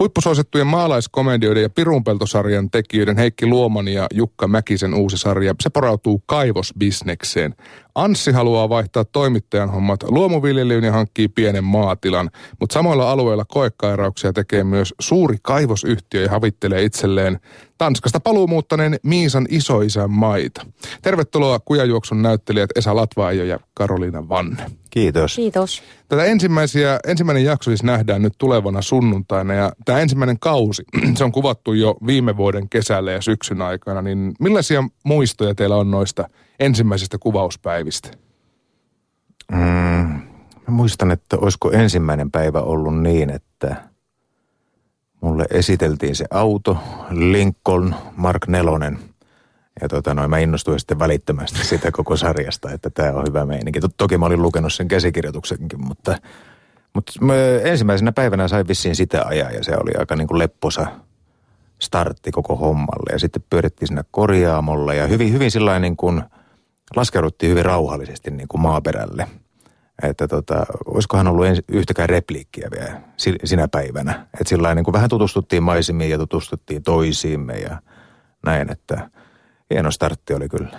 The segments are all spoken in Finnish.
Huippusuosittujen maalaiskomedioiden ja Pirunpeltosarjan tekijöiden Heikki Luoman ja Jukka Mäkisen uusi sarja, se porautuu kaivosbisnekseen. Anssi haluaa vaihtaa toimittajan hommat luomuviljelyyn ja hankkii pienen maatilan, mutta samoilla alueilla koekairauksia tekee myös suuri kaivosyhtiö ja havittelee itselleen Tanskasta paluumuuttaneen Miisan isoisän maita. Tervetuloa Kujajuoksun näyttelijät Esa Latvaajo ja Karoliina Vanne. Kiitos. Kiitos. Tätä ensimmäisiä, ensimmäinen jakso siis nähdään nyt tulevana sunnuntaina ja tämä ensimmäinen kausi, se on kuvattu jo viime vuoden kesällä ja syksyn aikana, niin millaisia muistoja teillä on noista ensimmäisistä kuvauspäivistä? Mm, mä muistan, että olisiko ensimmäinen päivä ollut niin, että mulle esiteltiin se auto, Lincoln Mark Nelonen. Ja tota noin, mä innostuin sitten välittömästi sitä koko sarjasta, että tämä on hyvä meininki. Toki mä olin lukenut sen käsikirjoituksenkin, mutta, mutta ensimmäisenä päivänä sain vissiin sitä ajaa ja se oli aika niin kuin lepposa startti koko hommalle. Ja sitten pyörittiin sinne korjaamolle ja hyvin, hyvin sillain niin kuin – laskeuduttiin hyvin rauhallisesti niin kuin maaperälle. Että tota, olisikohan ollut ens, yhtäkään repliikkiä vielä sinä päivänä. Että sillä niin kuin vähän tutustuttiin maisemiin ja tutustuttiin toisiimme ja näin, että hieno startti oli kyllä.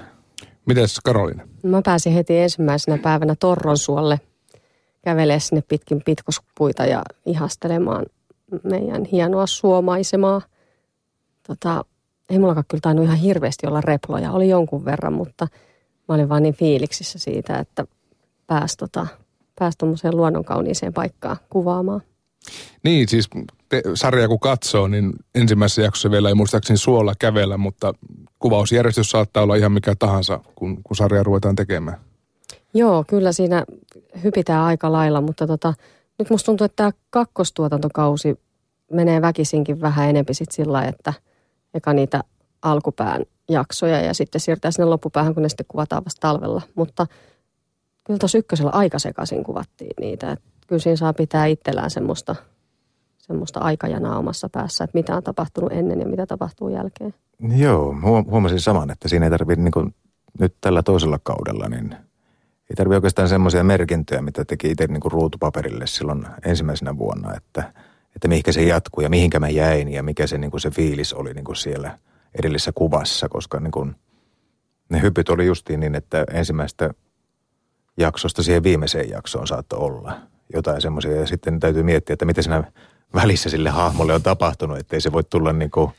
Mites Karolina? Mä pääsin heti ensimmäisenä päivänä Torronsuolle kävelee sinne pitkin pitkospuita ja ihastelemaan meidän hienoa suomaisemaa. Tota, ei mullakaan kyllä tainnut ihan hirveästi olla reploja, oli jonkun verran, mutta – mä olin vaan niin fiiliksissä siitä, että pääsi tota, pääs tuommoiseen luonnonkauniiseen paikkaan kuvaamaan. Niin, siis te, sarja kun katsoo, niin ensimmäisessä jaksossa vielä ei muistaakseni suolla kävellä, mutta kuvausjärjestys saattaa olla ihan mikä tahansa, kun, kun sarja ruvetaan tekemään. Joo, kyllä siinä hypitään aika lailla, mutta tota, nyt musta tuntuu, että tämä kakkostuotantokausi menee väkisinkin vähän enempi sit sillä että eka niitä alkupään jaksoja ja sitten siirtää sinne loppupäähän, kun ne sitten kuvataan vasta talvella. Mutta kyllä tuossa ykkösellä aika sekaisin kuvattiin niitä. Että kyllä siinä saa pitää itsellään semmoista, semmoista aikajanaa omassa päässä, että mitä on tapahtunut ennen ja mitä tapahtuu jälkeen. Joo, huomasin saman, että siinä ei tarvitse niin nyt tällä toisella kaudella, niin ei tarvitse oikeastaan semmoisia merkintöjä, mitä teki itse niin kuin ruutupaperille silloin ensimmäisenä vuonna, että, että mihinkä se jatkuu ja mihinkä mä jäin ja mikä se, niin kuin se fiilis oli niin kuin siellä – edellisessä kuvassa, koska niin kun, ne hypyt oli justiin niin, että ensimmäistä jaksosta siihen viimeiseen jaksoon saattoi olla jotain semmoisia. Ja sitten täytyy miettiä, että mitä siinä välissä sille hahmolle on tapahtunut, ettei se voi tulla niin kuin,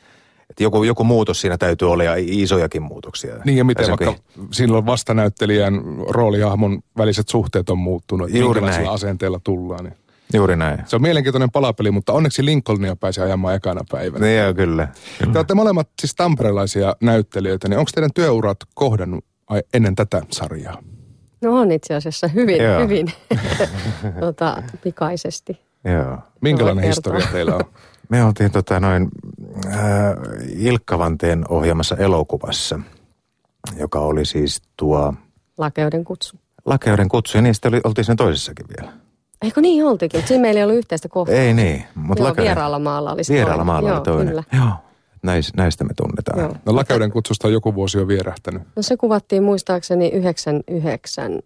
että joku, joku muutos siinä täytyy olla ja isojakin muutoksia. Niin ja miten vaikka silloin vastanäyttelijän roolihahmon väliset suhteet on muuttunut, Juuri näin. asenteella tullaan. Niin. Juuri näin. Se on mielenkiintoinen palapeli, mutta onneksi Lincolnia pääsi ajamaan ekana päivänä. Niin joo, kyllä. Te olette molemmat siis tamperelaisia näyttelijöitä, niin onko teidän työurat kohdannut ennen tätä sarjaa? No on itse asiassa hyvin, joo. hyvin tota, pikaisesti. Joo. Minkälainen historia teillä on? Me oltiin tota noin äh, Ilkkavanteen ohjaamassa elokuvassa, joka oli siis tuo... Lakeuden kutsu. Lakeuden kutsu, ja niistä oli, oltiin sen toisessakin vielä. Eikö niin oltikin? Siinä meillä ei ollut yhteistä kohtaa. Ei niin. Mutta Joo, lakainen... vieraalla maalla oli Vieraalla maalla oli toinen. Kyllä. Joo. Näis, näistä me tunnetaan. Joo. No Lakeuden kutsusta on joku vuosi jo vierähtänyt. No se kuvattiin muistaakseni 99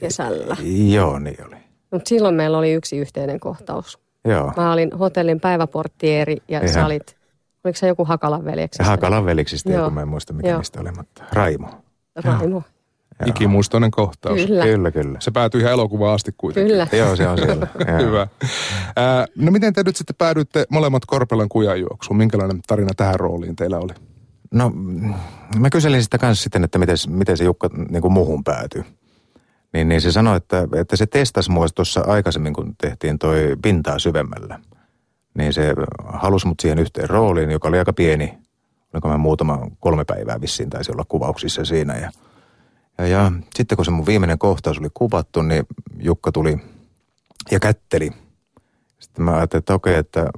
kesällä. Joo, niin oli. Mutta silloin meillä oli yksi yhteinen kohtaus. Joo. Mä olin hotellin päiväporttieri ja Ihan. sä olit, oliko se joku Hakalan veljeksistä? Hakalan veljeksistä, joku mä en muista mikä Joo. mistä oli, mutta Raimo. Raimo. Joo. Ikimuistoinen kohtaus. Kyllä. kyllä, kyllä. Se päätyi ihan elokuvaan asti kuitenkin. Kyllä. Joo, se on siellä. Hyvä. Ää, no miten te nyt sitten päädyitte molemmat Korpelan kujanjuoksuun? Minkälainen tarina tähän rooliin teillä oli? No mä kyselin sitä kanssa sitten, että miten, miten se Jukka niin kuin muuhun päätyi. Niin, niin se sanoi, että, että se testasi mua tuossa aikaisemmin, kun tehtiin toi pintaa syvemmällä. Niin se halusi mut siihen yhteen rooliin, joka oli aika pieni. Oliko mä muutama kolme päivää vissiin taisi olla kuvauksissa siinä ja – ja, ja sitten kun se mun viimeinen kohtaus oli kuvattu, niin Jukka tuli ja kätteli. Sitten mä ajattelin, että okei, että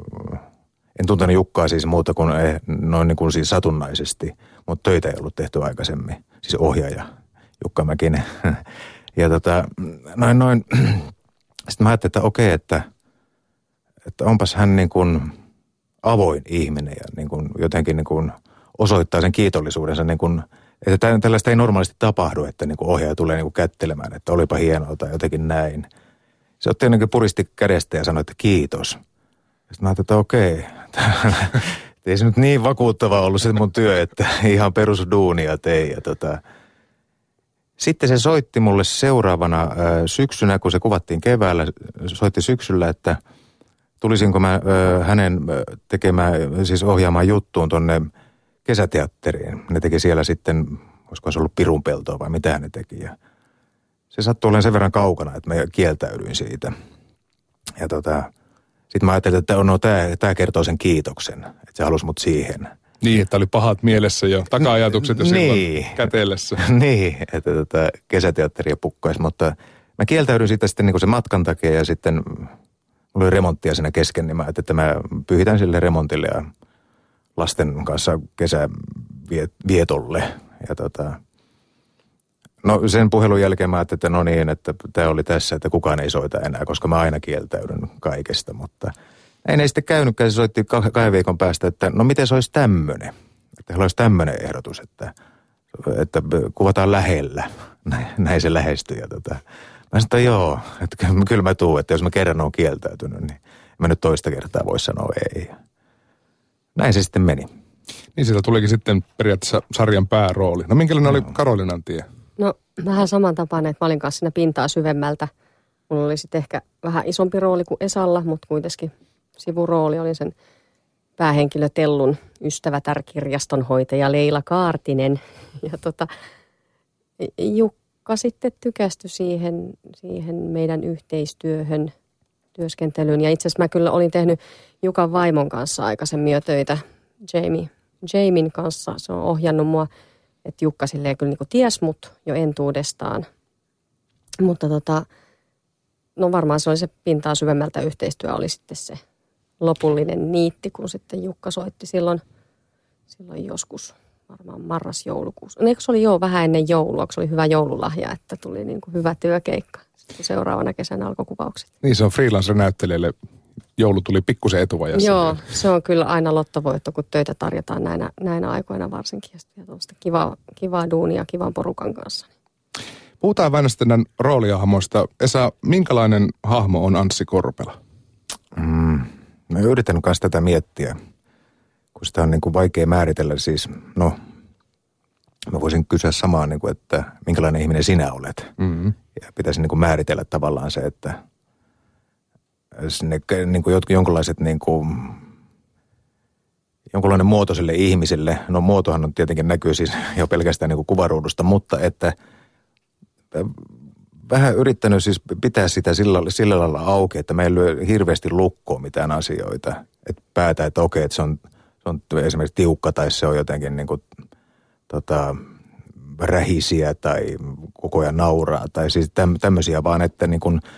en tuntenut Jukkaa siis muuta kuin eh, noin niin kuin siis satunnaisesti, mutta töitä ei ollut tehty aikaisemmin. Siis ohjaaja Jukka Mäkinen. Ja tota, noin noin. Sitten mä ajattelin, että okei, että, että onpas hän niin kuin avoin ihminen ja niin kuin jotenkin niin kuin osoittaa sen kiitollisuudensa niin kuin – että tällaista ei normaalisti tapahdu, että niin kuin ohjaaja tulee niin kuin kättelemään, että olipa hienoa tai jotenkin näin. Se otti jotenkin puristi kädestä ja sanoi, että kiitos. Sitten mä ajattelin, että okei, ei se nyt niin vakuuttava ollut se mun työ, että ihan perusduunia tein. Ja tota, sitten se soitti mulle seuraavana syksynä, kun se kuvattiin keväällä, soitti syksyllä, että tulisinko mä hänen tekemään, siis ohjaamaan juttuun tonne kesäteatteriin. Ne teki siellä sitten, olisiko se ollut pirunpeltoa vai mitä ne teki. Ja se sattui olemaan sen verran kaukana, että mä kieltäydyin siitä. Ja tota, sitten mä ajattelin, että no tämä, tämä kertoo sen kiitoksen, että se halusi mut siihen. Niin, että oli pahat mielessä jo, taka-ajatukset jo niin. kätellessä. niin, että tota, kesäteatteria pukkaisi, mutta mä kieltäydyin siitä sitten niin sen matkan takia ja sitten mulla oli remonttia siinä kesken, niin mä ajattelin, että mä pyhitän sille remontille ja lasten kanssa kesävietolle. Ja tota, No sen puhelun jälkeen mä ajattelin, että no niin, että tämä oli tässä, että kukaan ei soita enää, koska mä aina kieltäydyn kaikesta, mutta ei ne sitten käynytkään. Se soitti kahden viikon päästä, että no miten se olisi tämmöinen, että olisi tämmöinen ehdotus, että, että kuvataan lähellä. Näin, näin se lähestyi. Ja tota, mä sanoin, että joo, että kyllä mä tuun, että jos mä kerran on kieltäytynyt, niin mä nyt toista kertaa voi sanoa ei. Näin se sitten meni. Niin siitä tulikin sitten periaatteessa sarjan päärooli. No minkälainen no. oli Karolinan tie? No vähän samantapainen, että mä olin kanssa siinä pintaa syvemmältä. Mulla oli sitten ehkä vähän isompi rooli kuin Esalla, mutta kuitenkin sivurooli oli sen päähenkilö Tellun ystävätär kirjastonhoitaja Leila Kaartinen. Ja tota, Jukka sitten tykästyi siihen, siihen meidän yhteistyöhön, työskentelyyn. Ja itse asiassa mä kyllä olin tehnyt Jukan vaimon kanssa aikaisemmin jo töitä, Jamie, Jamin kanssa. Se on ohjannut mua – että Jukka silleen kyllä niin ties mut jo entuudestaan. Mutta tota, no varmaan se oli se pintaa syvemmältä yhteistyö oli sitten se lopullinen niitti, kun sitten Jukka soitti silloin, silloin joskus varmaan marras-joulukuussa. No se oli jo vähän ennen joulua, se oli hyvä joululahja, että tuli niin kuin hyvä työkeikka. Sitten seuraavana kesänä alkoi kuvaukset. Niin se on freelancer-näyttelijälle joulu tuli pikkusen etuvajassa. Joo, se on kyllä aina lottovoitto, kun töitä tarjotaan näinä, näinä aikoina varsinkin. Ja sitten kivaa, kivaa duunia kivan porukan kanssa. Puhutaan vähän sitten rooliahmoista. Esa, minkälainen hahmo on Anssi Korpela? Mm, mä yrittänyt myös tätä miettiä, kun sitä on niin kuin vaikea määritellä. Siis, no, mä voisin kysyä samaa, niin kuin, että minkälainen ihminen sinä olet. Mm-hmm. Ja pitäisi niin kuin määritellä tavallaan se, että sinne niin kuin jonkinlaiset niin kuin, jonkunlainen muoto sille ihmiselle. No muotohan on tietenkin näkyy siis jo pelkästään niin kuin kuvaruudusta, mutta että vähän yrittänyt siis pitää sitä sillä, sillä lailla auki, että meillä ei lyö hirveästi lukkoa mitään asioita. Että päätä, että okei, että se on, se on esimerkiksi tiukka tai se on jotenkin niin kuin, tota, rähisiä tai koko ajan nauraa tai siis tämmöisiä, vaan että niin kuin –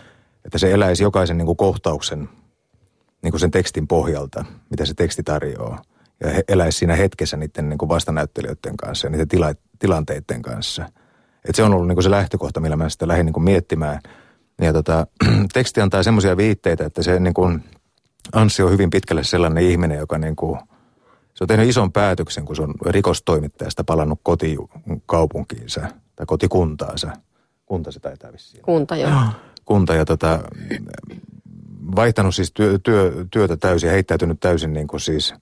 että se eläisi jokaisen niin kohtauksen niin sen tekstin pohjalta, mitä se teksti tarjoaa. Ja he eläisi siinä hetkessä niiden niin vastanäyttelijöiden kanssa ja niiden tila, tilanteiden kanssa. Et se on ollut niin se lähtökohta, millä mä sitä lähdin niin miettimään. Ja tota, teksti antaa semmoisia viitteitä, että se niin kuin, Anssi on hyvin pitkälle sellainen ihminen, joka niin kuin, se on tehnyt ison päätöksen, kun se on rikostoimittajasta palannut kotikaupunkiinsa tai kotikuntaansa. Kunta se taitaa vissiin. Kunta, joo kunta ja tota, vaihtanut siis työ, työ, työtä täysin ja heittäytynyt täysin niin kuin siis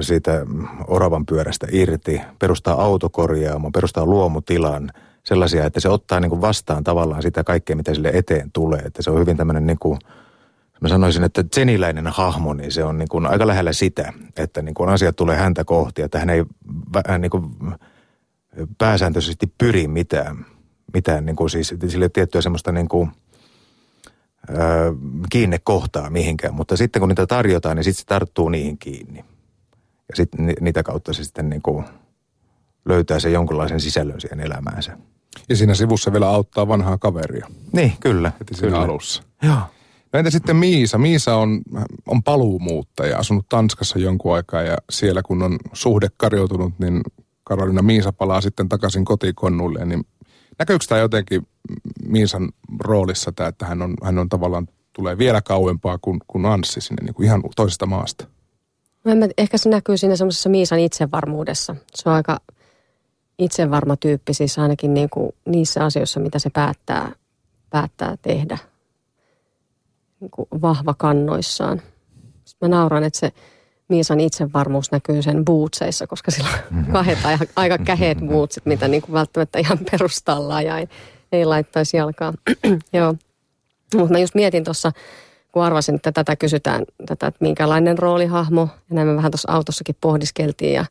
siitä oravan pyörästä irti, perustaa autokorjaamon, perustaa luomutilan, sellaisia, että se ottaa niin kuin vastaan tavallaan sitä kaikkea, mitä sille eteen tulee. Että se on hyvin tämmöinen niin kuin, mä sanoisin, että zeniläinen hahmo, niin se on niin kuin aika lähellä sitä, että niin kuin asiat tulee häntä kohti, että hän ei hän niin kuin pääsääntöisesti pyri mitään mitään niin kuin siis, sille tiettyä semmoista niin kuin, ö, kiinnekohtaa mihinkään. Mutta sitten kun niitä tarjotaan, niin sitten se tarttuu niihin kiinni. Ja sitten niitä kautta se sitten niin kuin löytää se jonkunlaisen sisällön siihen elämäänsä. Ja siinä sivussa vielä auttaa vanhaa kaveria. Niin, kyllä. Heti siinä kyllä. alussa. Joo. No entä sitten Miisa? Miisa on, on paluumuuttaja, asunut Tanskassa jonkun aikaa ja siellä kun on suhde karjoutunut, niin Karolina Miisa palaa sitten takaisin kotikonnulle. Niin Näkyykö tämä jotenkin Miisan roolissa tämä, että hän on, hän on tavallaan tulee vielä kauempaa kuin, kuin Anssi sinne niin kuin ihan toisesta maasta? No en mä, ehkä se näkyy siinä semmoisessa Miisan itsevarmuudessa. Se on aika itsevarma tyyppi siis ainakin niin kuin niissä asioissa, mitä se päättää, päättää tehdä. Niin kuin vahva kannoissaan. Sitten mä nauran, että se Miisan itsevarmuus näkyy sen bootseissa, koska sillä on kahdet aika käheet bootsit, mitä niin kuin välttämättä ihan perustalla ja ei, ei laittaisi jalkaa. Joo. Mutta mä just mietin tuossa, kun arvasin, että tätä kysytään, tätä, että minkälainen roolihahmo. Ja näin me vähän tuossa autossakin pohdiskeltiin ja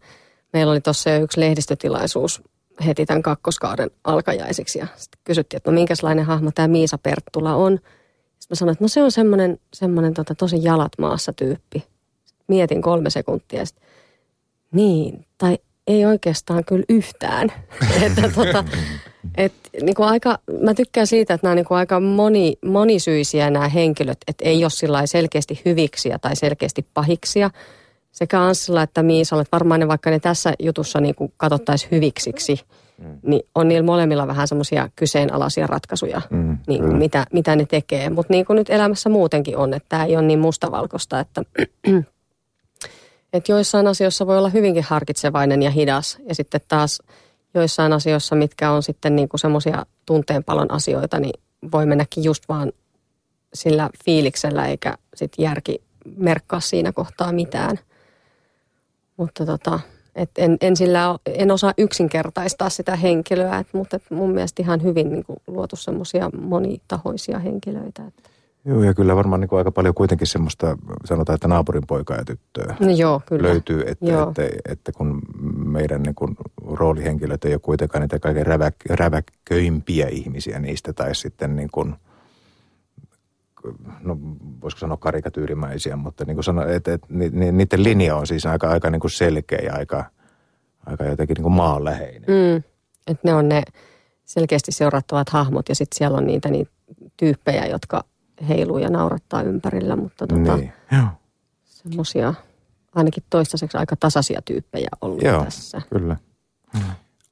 meillä oli tuossa jo yksi lehdistötilaisuus heti tämän kakkoskauden alkajaisiksi. Ja sitten kysyttiin, että no minkälainen hahmo tämä Miisa Perttula on. Sitten mä sanoin, että no se on semmoinen, semmoinen tota, tosi jalat maassa tyyppi. Sitten mietin kolme sekuntia ja sitten, niin, tai ei oikeastaan kyllä yhtään. että tota, et, niin kuin aika, mä tykkään siitä, että nämä on niin kuin aika moni, monisyisiä nämä henkilöt, että ei ole selkeästi hyviksiä tai selkeästi pahiksia. Sekä Anssilla että Miisalla, että varmaan ne vaikka ne tässä jutussa niin kuin katsottaisiin hyviksiksi, mm. niin on niillä molemmilla vähän semmoisia kyseenalaisia ratkaisuja, mm, niin kuin mitä, mitä ne tekee. Mutta niin kuin nyt elämässä muutenkin on, että tämä ei ole niin mustavalkoista, että että joissain asioissa voi olla hyvinkin harkitsevainen ja hidas. Ja sitten taas joissain asioissa, mitkä on sitten niin kuin semmoisia tunteenpalon asioita, niin voi mennäkin just vaan sillä fiiliksellä eikä sitten järki merkkaa siinä kohtaa mitään. Mutta tota, et en, en, sillä, en osaa yksinkertaistaa sitä henkilöä, et, mutta et mun mielestä ihan hyvin niin kuin, luotu semmoisia monitahoisia henkilöitä. Että. Joo, ja kyllä varmaan niin kuin aika paljon kuitenkin semmoista, sanotaan, että naapurin poikaa ja tyttöä no joo, kyllä. löytyy, että, joo. että, että, kun meidän niin kuin roolihenkilöt ei ole kuitenkaan niitä kaiken räväk, räväköimpiä ihmisiä niistä, tai sitten niin kuin, no voisiko sanoa karikatyyrimäisiä, mutta niin kuin sano, että, että niiden linja on siis aika, aika niin kuin selkeä ja aika, aika jotenkin niin kuin maanläheinen. Mm, että ne on ne selkeästi seurattavat hahmot ja sitten siellä on niitä, niitä tyyppejä, jotka – heiluu ja naurattaa ympärillä, mutta tota, niin. semmoisia ainakin toistaiseksi aika tasaisia tyyppejä ollut Joo, tässä. kyllä.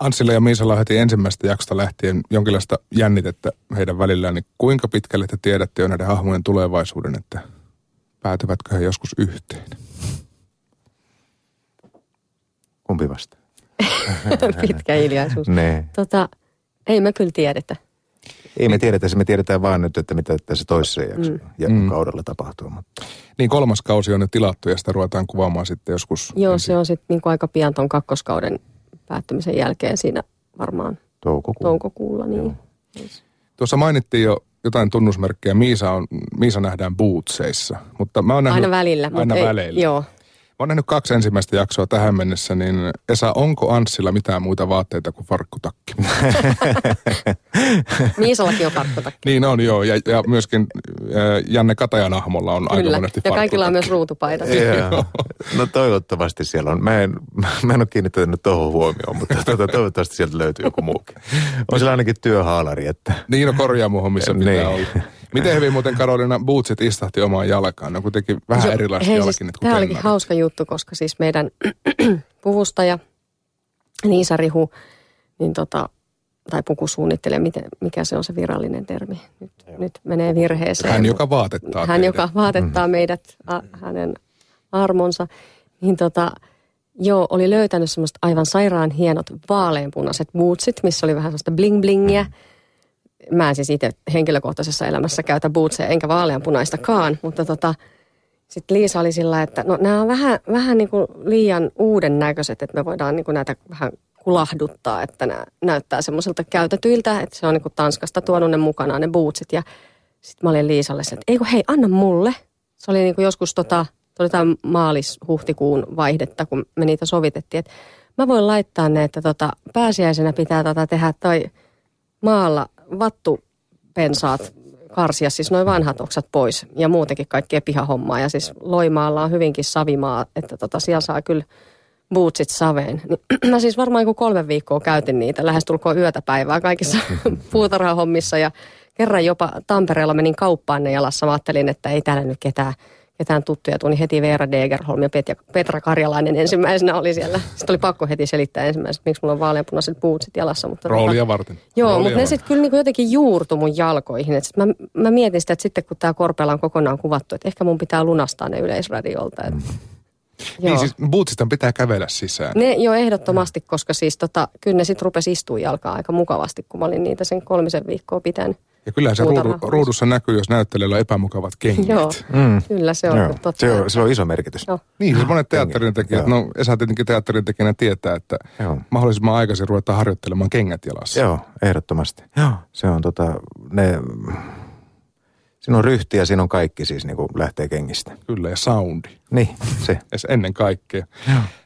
Anssilla ja Miisalla heti ensimmäisestä jaksosta lähtien jonkinlaista jännitettä heidän välillään, niin kuinka pitkälle te tiedätte jo näiden hahmojen tulevaisuuden, että päätyvätkö he joskus yhteen? Kumpi vasta? Pitkä hiljaisuus. ne. Tota, ei me kyllä tiedetä. Ei me tiedetä se, me tiedetään vaan nyt, että mitä tässä toisessa jakso, mm. mm. kaudella tapahtuu. Mutta. Niin kolmas kausi on nyt tilattu ja sitä ruvetaan kuvaamaan sitten joskus. Joo, ensin. se on sitten niin aika pian tuon kakkoskauden päättymisen jälkeen siinä varmaan toukokuulla. toukokuulla niin. Tuossa mainittiin jo jotain tunnusmerkkejä. Miisa, on, Miisa nähdään bootseissa, mutta mä oon nähnyt, Aina välillä. Aina ei, väleillä. Joo. Mä oon nähnyt kaksi ensimmäistä jaksoa tähän mennessä, niin Esa, onko Anssilla mitään muita vaatteita kuin farkkutakki? Miisallakin on farkkutakki. niin on joo, ja, ja myöskin Janne Katajan ahmolla on aika monesti ja kaikilla on myös ruutupaita. no toivottavasti siellä on. Mä en, mä en ole kiinnittänyt tuohon huomioon, mutta tuota, toivottavasti sieltä löytyy joku muukin. On siellä ainakin työhaalari, että... Niin, no korjaamohommissa pitää niin. olla. Miten hyvin muuten Karolina bootsit istahti omaan jalkaan? Ne on kuitenkin vähän erilaiset hei, jalkinet siis, Tämä olikin hauska juttu, koska siis meidän puvustaja Niisa Rihu, niin tota, tai pukusuunnittelija, miten, mikä se on se virallinen termi. Nyt, nyt menee virheeseen. Hän, joka vaatettaa Hän, teidät. joka vaatettaa mm-hmm. meidät, a, hänen armonsa. Niin tota, joo, oli löytänyt semmoista aivan sairaan hienot vaaleanpunaiset bootsit, missä oli vähän sellaista bling-blingiä. Mm-hmm mä en siis itse henkilökohtaisessa elämässä käytä bootseja enkä vaaleanpunaistakaan, mutta tota, sitten Liisa oli sillä, että no nämä on vähän, vähän niin kuin liian uuden näköiset, että me voidaan niin kuin näitä vähän kulahduttaa, että nämä näyttää semmoiselta käytetyiltä, että se on niin kuin Tanskasta tuonut ne mukanaan ne bootsit. Ja sitten mä olin Liisalle että ei kun hei, anna mulle. Se oli niin kuin joskus tota, tämä maalis-huhtikuun vaihdetta, kun me niitä sovitettiin, että mä voin laittaa ne, että tota, pääsiäisenä pitää tota tehdä toi maalla vattupensaat karsia, siis noin vanhat oksat pois ja muutenkin kaikkea pihahommaa. Ja siis Loimaalla on hyvinkin savimaa, että tota, siellä saa kyllä bootsit saveen. Niin, mä siis varmaan kun kolme viikkoa käytin niitä, lähestulkoon yötä päivää kaikissa puutarhahommissa ja kerran jopa Tampereella menin kauppaan ne jalassa. Mä ajattelin, että ei täällä nyt ketään ketään tuttuja. Tuli heti Veera Degerholm ja Petra Karjalainen ensimmäisenä oli siellä. Sitten oli pakko heti selittää ensimmäisenä, miksi mulla on vaaleanpunaiset bootsit jalassa. Mutta tota- Roolia tota, varten. Joo, Roolia mutta ne sitten kyllä niinku jotenkin juurtu mun jalkoihin. Et sit mä, mä mietin sitä, että sitten kun tämä Korpela on kokonaan kuvattu, että ehkä mun pitää lunastaa ne yleisradiolta. Et, mm. Niin siis bootsista pitää kävellä sisään. Ne jo ehdottomasti, koska siis tota, kyllä ne sitten rupesi istua jalkaa aika mukavasti, kun mä olin niitä sen kolmisen viikkoa pitänyt. Ja kyllähän se ruudu, ruudussa näkyy, jos näyttelijällä on epämukavat kengät. Joo, Mm. kyllä se on Joo, totta. se on, sillä on iso merkitys. Joo. Niin, siis monet teatterin tekijät, Joo. no Esa tietenkin teatterin tekijänä tietää, että Joo. mahdollisimman aikaisin ruvetaan harjoittelemaan kengät jalassa. Joo, ehdottomasti. Joo. Se on tota, ne, siinä on ryhti ja siinä on kaikki siis niin kuin lähtee kengistä. Kyllä, ja soundi. Niin, se. Ennen kaikkea.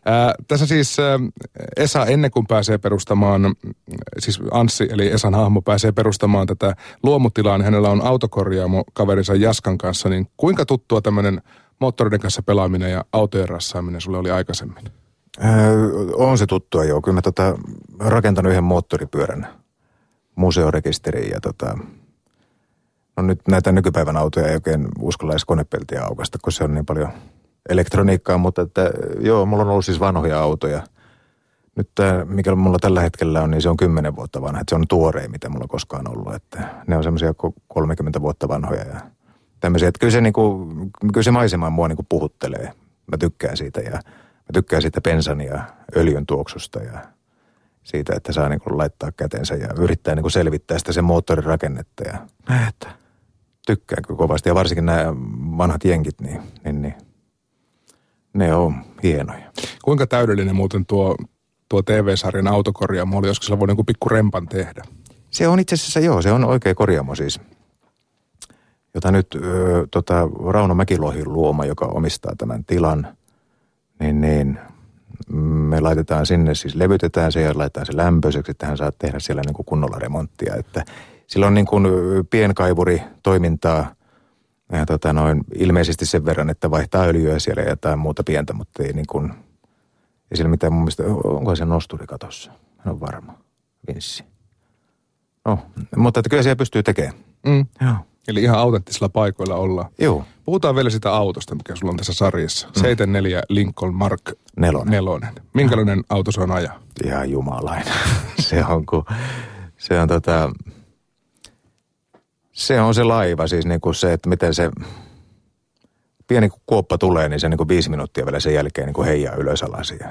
Ää, tässä siis ää, Esa ennen kuin pääsee perustamaan, siis Anssi eli Esan hahmo pääsee perustamaan tätä luomutilaa, niin hänellä on autokorjaamo kaverinsa Jaskan kanssa, niin kuinka tuttua tämmöinen moottoreiden kanssa pelaaminen ja autojen rassaaminen sulle oli aikaisemmin? Öö, on se tuttua joo. Kyllä mä tota, rakentanut yhden moottoripyörän museorekisteriin ja tota, no nyt näitä nykypäivän autoja ei oikein uskalla edes konepeltiä aukasta, kun se on niin paljon elektroniikkaa, mutta että joo, mulla on ollut siis vanhoja autoja. Nyt tämä, mikä mulla tällä hetkellä on, niin se on 10 vuotta vanha. Että se on tuorein, mitä mulla koskaan ollut. Että ne on semmoisia 30 vuotta vanhoja ja tämmöisiä. Että kyllä se, niinku, kyllä se maisema mua niinku puhuttelee. Mä tykkään siitä ja mä tykkään siitä bensan ja öljyn tuoksusta ja siitä, että saa niinku laittaa kätensä ja yrittää niinku selvittää sitä sen moottorin rakennetta. Ja näin, että tykkään kyllä kovasti. Ja varsinkin nämä vanhat jenkit, niin, niin, niin ne on hienoja. Kuinka täydellinen muuten tuo, tuo TV-sarjan autokorjaamo oli, joskus sillä voi joku pikku rempan tehdä? Se on itse asiassa, joo, se on oikea korjaamo siis, jota nyt ö, tota, Rauno Mäkilohin luoma, joka omistaa tämän tilan, niin, niin me laitetaan sinne, siis levytetään se ja laitetaan se lämpöiseksi, että hän saa tehdä siellä niin kuin kunnolla remonttia. Että sillä on niin kuin ö, pienkaivuri toimintaa ja tota noin, ilmeisesti sen verran, että vaihtaa öljyä siellä ja jotain muuta pientä, mutta ei niin kuin, ei siellä mitään mun mielestä, onko se nosturi katossa? En ole varma. Vinssi. No, mutta että kyllä siellä pystyy tekemään. Mm. Joo. Eli ihan autenttisilla paikoilla ollaan. Joo. Puhutaan vielä sitä autosta, mikä sulla on tässä sarjassa. Mm. 74 Lincoln Mark Nelonen. nelonen. Minkälainen auto se on ajaa? Ihan jumalainen. se on kun, se on tota, se on se laiva siis niin kuin se, että miten se pieni kuoppa tulee, niin se niin kuin viisi minuuttia vielä sen jälkeen niin kuin heijaa ylös alas ja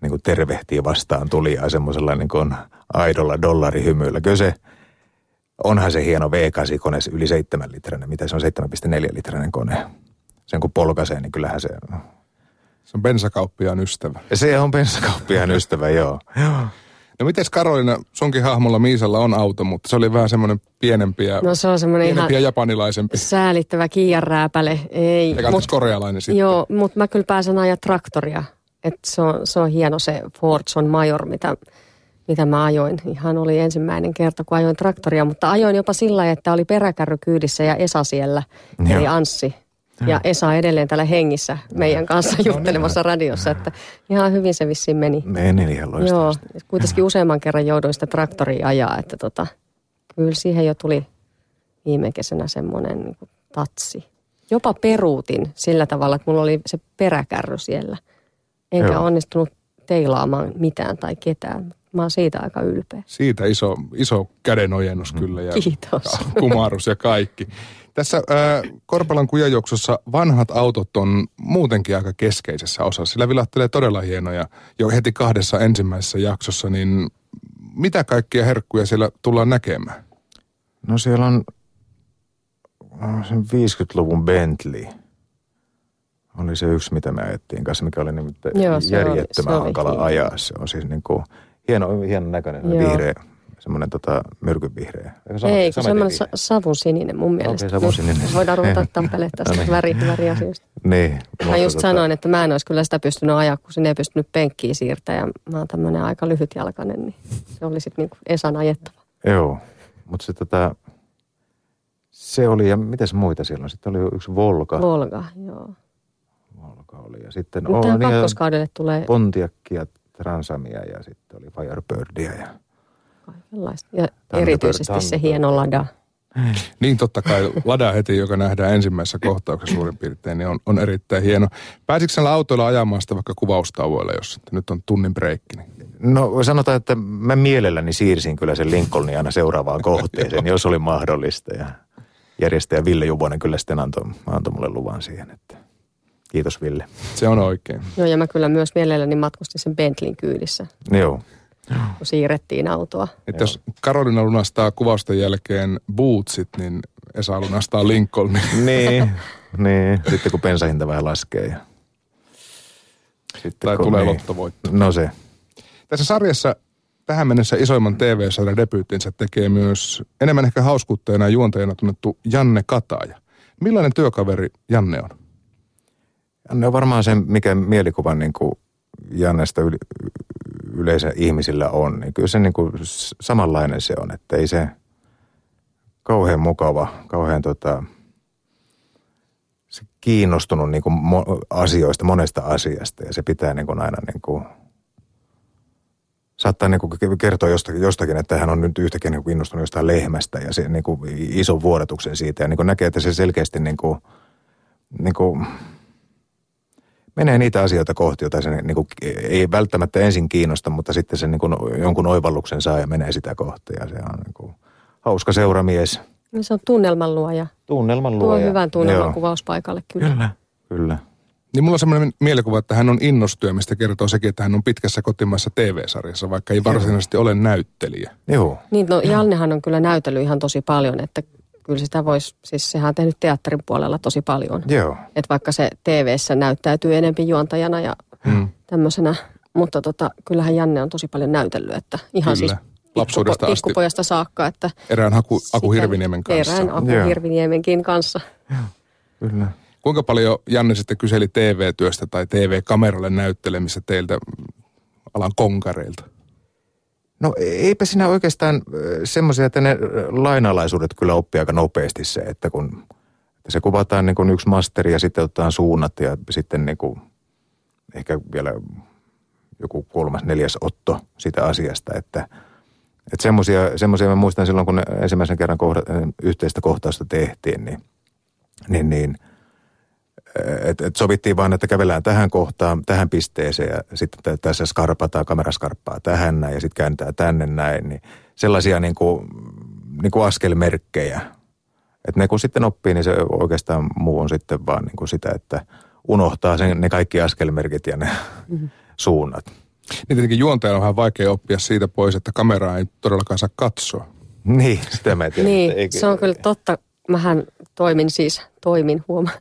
niin kuin tervehtii vastaan tulijaa semmoisella niin kuin aidolla dollarihymyillä. Kyllä se, onhan se hieno V8-kone, se yli 7 litrainen, mitä se on 7,4 litrainen kone. Sen kun polkaisee, niin kyllähän se, Se on bensakauppiaan ystävä. se on bensakauppiaan ystävä, joo. joo. No miten Karolina, sunkin hahmolla Miisalla on auto, mutta se oli vähän semmoinen pienempi ja, No se on semmoinen ihan pienempi ja japanilaisempi. säälittävä kiijarääpäle. Ei, Eikä mut- korealainen sitten. Joo, mutta mä kyllä pääsen ajaa traktoria. Et se, on, se on hieno se Fordson Major, mitä, mitä mä ajoin. Ihan oli ensimmäinen kerta, kun ajoin traktoria, mutta ajoin jopa sillä että oli peräkärry kyydissä ja Esa siellä, Joo. eli Anssi. Ja Esa edelleen täällä hengissä meidän kanssa juttelemassa radiossa, että ihan hyvin se vissiin meni. Meni ihan Joo, loistavasti. kuitenkin useamman kerran jouduin sitä traktoria ajaa, että tota, kyllä siihen jo tuli viime kesänä semmoinen niin kuin tatsi. Jopa peruutin sillä tavalla, että mulla oli se peräkärry siellä. Enkä Joo. onnistunut teilaamaan mitään tai ketään. Mä oon siitä aika ylpeä. Siitä iso, iso kädenojennus kyllä ja Kiitos. kumarus ja kaikki. Tässä äh, Korpalan kujajuoksussa vanhat autot on muutenkin aika keskeisessä osassa. Sillä vilahtelee todella hienoja jo heti kahdessa ensimmäisessä jaksossa, niin mitä kaikkia herkkuja siellä tullaan näkemään? No siellä on äh, sen 50-luvun Bentley. Oli se yksi, mitä me ajettiin kanssa, mikä oli nimittäin Joo, se oli- järjettömän hankala hieno. ajaa. Se on siis niin kuin hieno, hieno näköinen, Joo. vihreä, semmoinen tota, ole- Ei, kun semmoinen sa- savun sininen mun mielestä. savun sininen. Voidaan ruveta tappelemaan No tästä niin. väri, väriasioista. Niin. Mä just tota, sanoin, että mä en olisi kyllä sitä pystynyt ajaa, kun sinne ei pystynyt penkkiä siirtämään. Ja mä oon tämmöinen aika lyhytjalkainen, niin se oli sitten niinku Esan ajettava. Joo, mutta se tota, se oli, ja mitäs muita siellä on? Sitten oli yksi Volga. Volga, joo. Volga oli, ja sitten Mutta tähän niin, kakkoskaudelle tulee Pontiakia, Transamia ja sitten oli Firebirdia ja kaikenlaista. Ja Thunderbird, erityisesti se Thunderbird. hieno lada. Niin totta kai Lada heti, joka nähdään ensimmäisessä kohtauksessa suurin piirtein, niin on, on erittäin hieno. Pääsitkö autoilla ajamaan sitä vaikka kuvaustauoilla, jos että nyt on tunnin breikki? Niin? No sanotaan, että mä mielelläni siirsin kyllä sen Lincolnin aina seuraavaan kohteeseen, jos oli mahdollista. Ja järjestäjä Ville Juvonen kyllä sitten antoi, antoi mulle luvan siihen, että kiitos Ville. Se on oikein. Joo, ja mä kyllä myös mielelläni matkustin sen Bentleyn kyydissä. Joo. Kun siirrettiin autoa. Että jos Karolina lunastaa kuvausten jälkeen bootsit, niin Esa lunastaa Lincolnin. Niin, niin. Sitten kun bensahinta vähän laskee. Ja... Sitten tai tulee niin. lottovoitto. No se. Tässä sarjassa tähän mennessä isoimman TV-sarjan debyyttinsä tekee myös enemmän ehkä hauskuuttajana ja juontajana tunnettu Janne Kataja. Millainen työkaveri Janne on? Janne on varmaan se, mikä mielikuvan niin kuin Jannesta yle, yleensä ihmisillä on. Niin kyllä se niin kuin samanlainen se on, että ei se kauhean mukava, kauhean tota, se kiinnostunut niin kuin asioista, monesta asiasta ja se pitää niin kuin aina niin kuin saattaa niin kuin kertoa jostakin, jostakin, että hän on nyt yhtäkkiä niin kuin innostunut jostain lehmästä ja se niin kuin ison vuodatuksen siitä. Ja niin kuin näkee, että se selkeästi niin kuin, niin kuin menee niitä asioita kohti, joita se niin kuin, ei välttämättä ensin kiinnosta, mutta sitten se niin kuin jonkun oivalluksen saa ja menee sitä kohti. Ja se on niin kuin hauska seuramies. No se on tunnelman luoja. Tunnelman luoja. Tuo hyvän tunnelman kuvauspaikalle kyllä. Kyllä, kyllä. Niin mulla on semmoinen mielikuva, että hän on innostyö, mistä kertoo sekin, että hän on pitkässä kotimaassa TV-sarjassa, vaikka ei varsinaisesti ole näyttelijä. Joo. Niin, no Jannehan on kyllä näytellyt ihan tosi paljon, että kyllä sitä voisi, siis sehän on tehnyt teatterin puolella tosi paljon. Joo. Että vaikka se TV-ssä näyttäytyy enempi juontajana ja hmm. tämmöisenä, mutta tota, kyllähän Janne on tosi paljon näytellyt, että ihan kyllä. siis lapsuudesta asti. Pikkupojasta saakka. Että erään Haku, Aku Hirviniemen kanssa. Erään Aku Joo. Hirviniemenkin kanssa. Joo, kyllä. Kuinka paljon Janne sitten kyseli TV-työstä tai TV-kameralle näyttelemistä teiltä alan konkareilta? No eipä siinä oikeastaan semmoisia, että ne lainalaisuudet kyllä oppii aika nopeasti se, että kun että se kuvataan niin kuin yksi masteri ja sitten otetaan suunnat ja sitten niin kuin ehkä vielä joku kolmas, neljäs otto sitä asiasta, että että semmoisia, semmoisia mä muistan silloin, kun ensimmäisen kerran kohda, yhteistä kohtausta tehtiin, niin, niin, niin – että et sovittiin vaan, että kävellään tähän kohtaan, tähän pisteeseen ja sitten tässä skarpataan, kamera skarppaa tähän näin ja sitten kääntää tänne näin. Niin sellaisia niin kuin, niin kuin askelmerkkejä. Että ne kun sitten oppii, niin se oikeastaan muu on sitten vaan niin kuin sitä, että unohtaa sen, ne kaikki askelmerkit ja ne mm-hmm. suunnat. Niin tietenkin juontajan on vähän vaikea oppia siitä pois, että kameraa ei todellakaan saa katsoa. Niin, sitä mä tiedän. niin, se on kyllä totta. Mähän toimin siis, toimin huomaan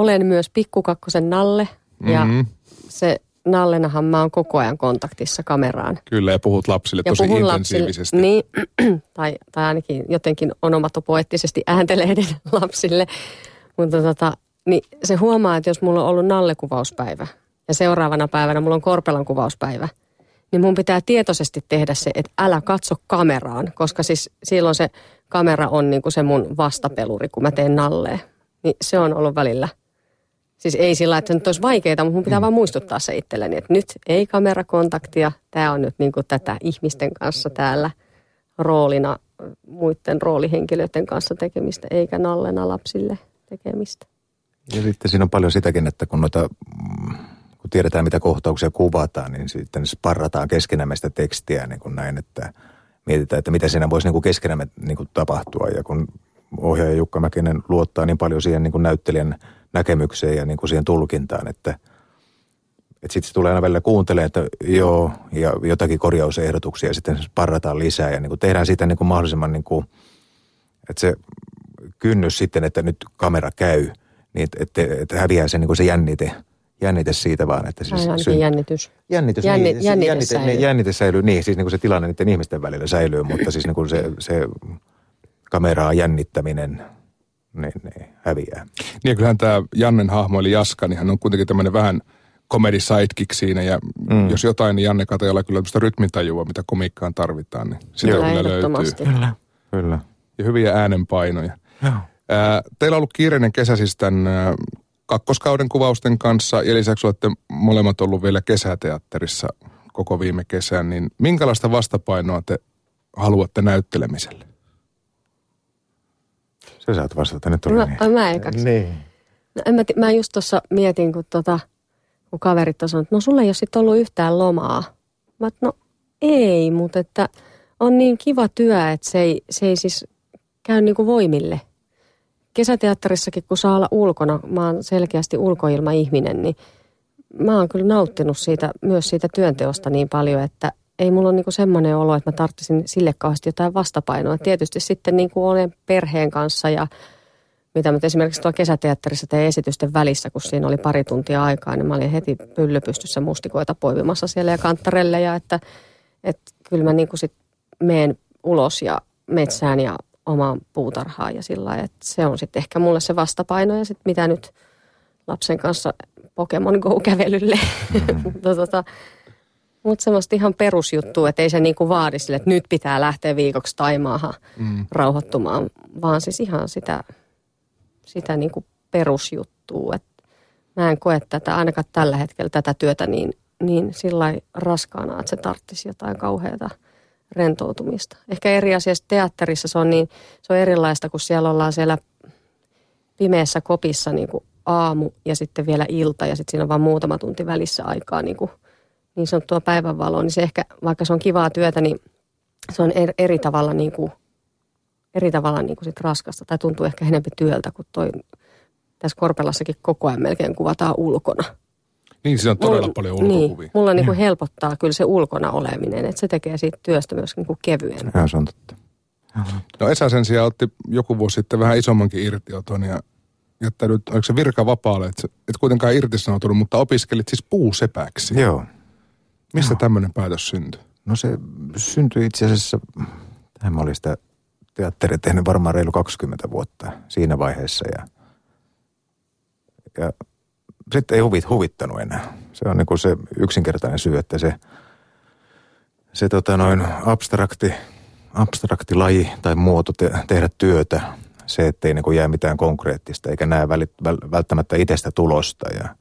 olen myös pikkukakkosen Nalle ja mm-hmm. se Nallenahan mä oon koko ajan kontaktissa kameraan. Kyllä, ja puhut lapsille ja tosi intensiivisesti. Lapsille, niin, tai, tai ainakin jotenkin onomatopoeettisesti ääntelehden lapsille. Mutta tota, niin se huomaa, että jos mulla on ollut Nalle-kuvauspäivä ja seuraavana päivänä mulla on Korpelan kuvauspäivä, niin mun pitää tietoisesti tehdä se, että älä katso kameraan, koska siis silloin se kamera on niin kuin se mun vastapeluri, kun mä teen Nalleen. Niin se on ollut välillä – Siis ei sillä että se nyt olisi vaikeaa, mutta mun pitää mm. vaan muistuttaa se itselleni, että nyt ei kamerakontaktia. Tämä on nyt niin kuin tätä ihmisten kanssa täällä roolina muiden roolihenkilöiden kanssa tekemistä, eikä nallena lapsille tekemistä. Ja sitten siinä on paljon sitäkin, että kun noita kun tiedetään mitä kohtauksia kuvataan, niin sitten sparrataan keskenämme sitä tekstiä niin kuin näin, että mietitään, että mitä siinä voisi niin keskenämme niin tapahtua. Ja kun ohjaaja Jukka Mäkinen luottaa niin paljon siihen niin näyttelijän – näkemykseen ja niin kuin siihen tulkintaan, että, että sitten se tulee aina välillä kuuntelee, että joo, ja jotakin korjausehdotuksia ja sitten parrataan lisää ja niin kuin tehdään siitä niin kuin mahdollisimman niin kuin, että se kynnys sitten, että nyt kamera käy, niin että, että häviää se, niin kuin se jännite, jännite siitä vaan. Että siis Ainakin syn... jännitys. Jännitys, Jänni, niin, jännite, jännite, säilyy. Niin, jännite säilyy. Niin, siis niin kuin se tilanne niiden ihmisten välillä säilyy, mutta siis niin kuin se, se kameraa jännittäminen, niin, niin häviää. Niin kyllähän tämä Jannen hahmo eli Jaska, niin hän on kuitenkin tämmöinen vähän comedy sidekick siinä ja mm. jos jotain, niin Janne Katajalla kyllä tämmöistä rytmitajua, mitä komiikkaan tarvitaan, niin sitä Joo. kyllä löytyy. Kyllä, kyllä. Ja hyviä äänenpainoja. Joo. Ää, teillä on ollut kiireinen kesä siis tämän ää, kakkoskauden kuvausten kanssa ja lisäksi olette molemmat ollut vielä kesäteatterissa koko viime kesän, niin minkälaista vastapainoa te haluatte näyttelemiselle? Sä saat vastata, nyt on mä, niin. mä ekaksi. Niin. No, en mä, mä just tuossa mietin, kun, tota, kun kaverit on sanonut, että no sulle ei ole sitten ollut yhtään lomaa. Mä että no ei, mutta että on niin kiva työ, että se ei, se ei siis käy niin kuin voimille. Kesäteatterissakin, kun saa olla ulkona, mä oon selkeästi ulkoilma ihminen, niin mä oon kyllä nauttinut siitä, myös siitä työnteosta niin paljon, että, ei mulla ole niinku semmoinen olo, että mä tarttisin sille kauheasti jotain vastapainoa. Tietysti sitten niinku olen perheen kanssa ja mitä mä esimerkiksi tuolla kesäteatterissa tein esitysten välissä, kun siinä oli pari tuntia aikaa, niin mä olin heti pyllypystyssä mustikoita poivimassa siellä ja kanttarelle ja että, että kyllä mä niinku sit meen ulos ja metsään ja omaan puutarhaan ja sillä että se on sitten ehkä mulle se vastapaino ja sitten mitä nyt lapsen kanssa Pokemon Go-kävelylle. Mm. Mut semmoista ihan perusjuttua, että ei se niinku vaadi sille, että nyt pitää lähteä viikoksi Taimaahan mm. rauhoittumaan, vaan siis ihan sitä, sitä niinku perusjuttua. Et mä en koe tätä, ainakaan tällä hetkellä tätä työtä niin, niin sillä raskaana, että se tarttisi jotain kauheata rentoutumista. Ehkä eri asiassa teatterissa se on, niin, se on erilaista, kun siellä ollaan siellä pimeässä kopissa niin kuin aamu ja sitten vielä ilta ja sitten siinä on vain muutama tunti välissä aikaa niin, kuin, niin sanottua päivänvaloa, niin se ehkä, vaikka se on kivaa työtä, niin se on eri, eri tavalla, niin kuin, eri tavalla niin kuin sit raskasta tai tuntuu ehkä enemmän työltä kuin toi tässä Korpelassakin koko ajan melkein kuvataan ulkona. Niin, siinä on todella mulla, paljon ulkokuvia. Niin, mulla niin kuin helpottaa kyllä se ulkona oleminen, että se tekee siitä työstä myös niin kuin kevyen. Ja, se on totta. No Esa sen sijaan otti joku vuosi sitten vähän isommankin irtioton ja jättänyt, oliko se virka vapaalle, että et kuitenkaan irtisanoutunut, mutta opiskelit siis puusepäksi. Joo. Mistä tämmöinen päätös syntyi? No se syntyi itse asiassa, tähän mä olin sitä teatteria tehnyt varmaan reilu 20 vuotta siinä vaiheessa ja, ja sitten ei huvit, huvittanut enää. Se on niin se yksinkertainen syy, että se, se tota noin abstrakti, abstrakti laji tai muoto te, tehdä työtä se, ettei niin jää mitään konkreettista eikä näe välit, välttämättä itsestä tulosta ja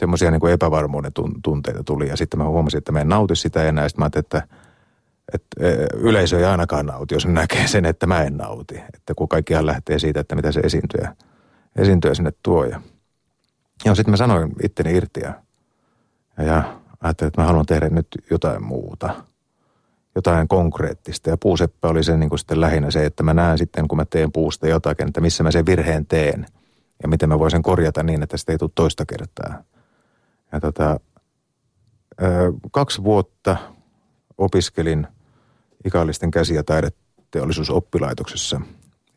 semmoisia niin epävarmuuden tunteita tuli. Ja sitten mä huomasin, että mä en nauti sitä enää. Sitten mä ajattelin, että, että e, yleisö ei ainakaan nauti, jos näkee sen, että mä en nauti. Että kun kaikkihan lähtee siitä, että mitä se esiintyjä, esiintyjä sinne tuo. Ja, ja sitten mä sanoin itteni irti ja, ja ajattelin, että mä haluan tehdä nyt jotain muuta – jotain konkreettista. Ja puuseppä oli se niin kuin sitten lähinnä se, että mä näen sitten, kun mä teen puusta jotakin, että missä mä sen virheen teen ja miten mä voisin korjata niin, että sitä ei tule toista kertaa. Ja tota, kaksi vuotta opiskelin ikallisten käsi- ja taideteollisuusoppilaitoksessa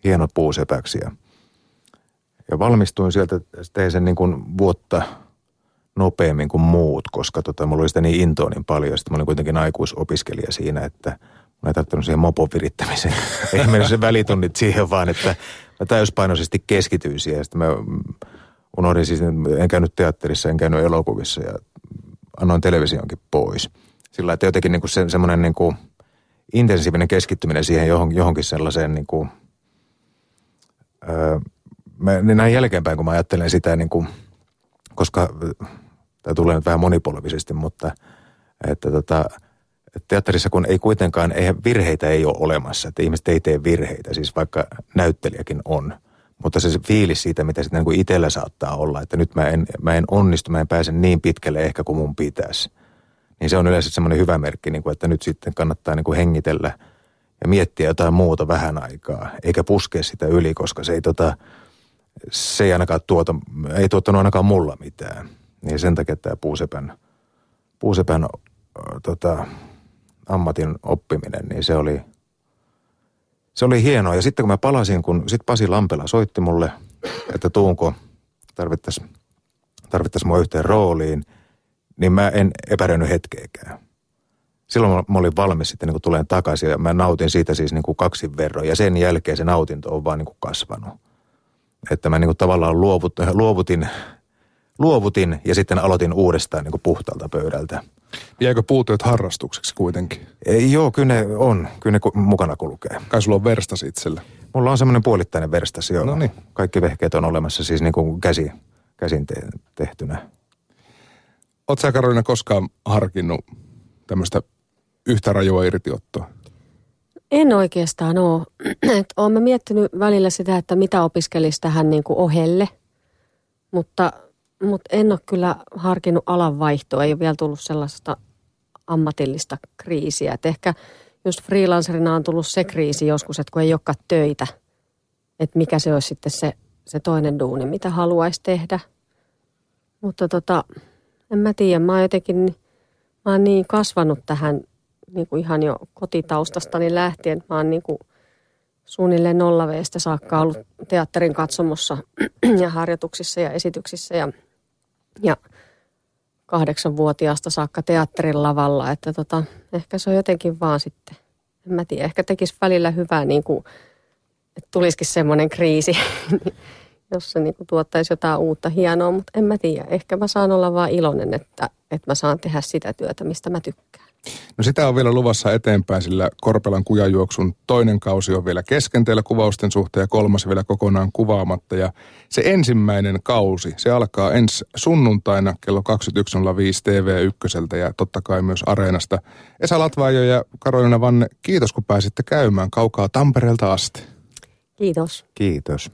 hienot puusepäksi ja, valmistuin sieltä, tein sen niin kuin vuotta – nopeammin kuin muut, koska tota, mulla oli sitä niin intoa niin paljon. Sitten mä olin kuitenkin aikuisopiskelija siinä, että mä en tarttunut siihen mopon virittämiseen. Ei mennyt se välitunnit siihen, vaan että mä täyspainoisesti keskityin siihen. Sitten mä unohdin siis, en käynyt teatterissa, en käynyt elokuvissa ja annoin televisionkin pois. Sillä että jotenkin niin kuin se, semmoinen niin kuin intensiivinen keskittyminen siihen johon, johonkin sellaiseen niin kuin, öö, mä, niin näin jälkeenpäin, kun mä ajattelen sitä niin kuin, koska tämä tulee nyt vähän monipolvisesti, mutta että tota, teatterissa kun ei kuitenkaan, eihän virheitä ei ole olemassa, että ihmiset ei tee virheitä, siis vaikka näyttelijäkin on. Mutta se fiilis siitä, mitä sitten niin itsellä saattaa olla, että nyt mä en, mä en onnistu, mä en pääse niin pitkälle ehkä kuin mun pitäisi. Niin se on yleensä semmoinen hyvä merkki, niin kuin, että nyt sitten kannattaa niin kuin hengitellä ja miettiä jotain muuta vähän aikaa, eikä puskea sitä yli, koska se ei, tota, se ei ainakaan tuota, ei tuottanut ainakaan mulla mitään. Niin sen takia tämä puusepän, puusepän tota, ammatin oppiminen, niin se oli, se oli hienoa. Ja sitten kun mä palasin, kun sitten Pasi Lampela soitti mulle, että tuunko tarvittaisiin tarvittais mua yhteen rooliin, niin mä en epäröinyt hetkeäkään. Silloin mä olin valmis sitten niin tulen takaisin ja mä nautin siitä siis niin kuin kaksin verran. Ja sen jälkeen se nautinto on vaan niin kuin kasvanut. Että mä niin kuin tavallaan luovut, luovutin luovutin ja sitten aloitin uudestaan niin kuin puhtaalta pöydältä. Jäikö puutyöt harrastukseksi kuitenkin? Ei, joo, kyllä ne on. Kyllä ne mukana kulkee. Kai sulla on verstas itsellä? Mulla on semmoinen puolittainen verstas, joo. No niin. Kaikki vehkeet on olemassa siis niin kuin käsi, käsin te- tehtynä. Oletko sä Karolina koskaan harkinnut tämmöistä yhtä rajua irtiottoa? En oikeastaan ole. Olen miettinyt välillä sitä, että mitä opiskelisi tähän niin kuin ohelle. Mutta mutta en ole kyllä harkinnut alanvaihtoa. Ei ole vielä tullut sellaista ammatillista kriisiä. Et ehkä just freelancerina on tullut se kriisi joskus, että kun ei olekaan töitä, että mikä se olisi sitten se, se toinen duuni, mitä haluaisi tehdä. Mutta tota, en mä tiedä, mä oon jotenkin, mä oon niin kasvanut tähän niin kuin ihan jo kotitaustastani lähtien. Mä oon niin kuin suunnilleen nollaveestä saakka ollut teatterin katsomossa ja harjoituksissa ja esityksissä ja, ja kahdeksanvuotiaasta saakka teatterin lavalla. Että tota, ehkä se on jotenkin vaan sitten, en mä tiedä, ehkä tekisi välillä hyvää niin kuin, että tulisikin semmoinen kriisi, jossa niin kuin tuottaisi jotain uutta hienoa, mutta en mä tiedä. Ehkä mä saan olla vaan iloinen, että, että mä saan tehdä sitä työtä, mistä mä tykkään. No sitä on vielä luvassa eteenpäin, sillä Korpelan kujajuoksun toinen kausi on vielä kesken teillä kuvausten suhteen ja kolmas vielä kokonaan kuvaamatta. Ja se ensimmäinen kausi, se alkaa ensi sunnuntaina kello 21.05 TV1 ja totta kai myös Areenasta. Esa Latvaajo ja Karolina Vanne, kiitos kun pääsitte käymään kaukaa Tampereelta asti. Kiitos. Kiitos.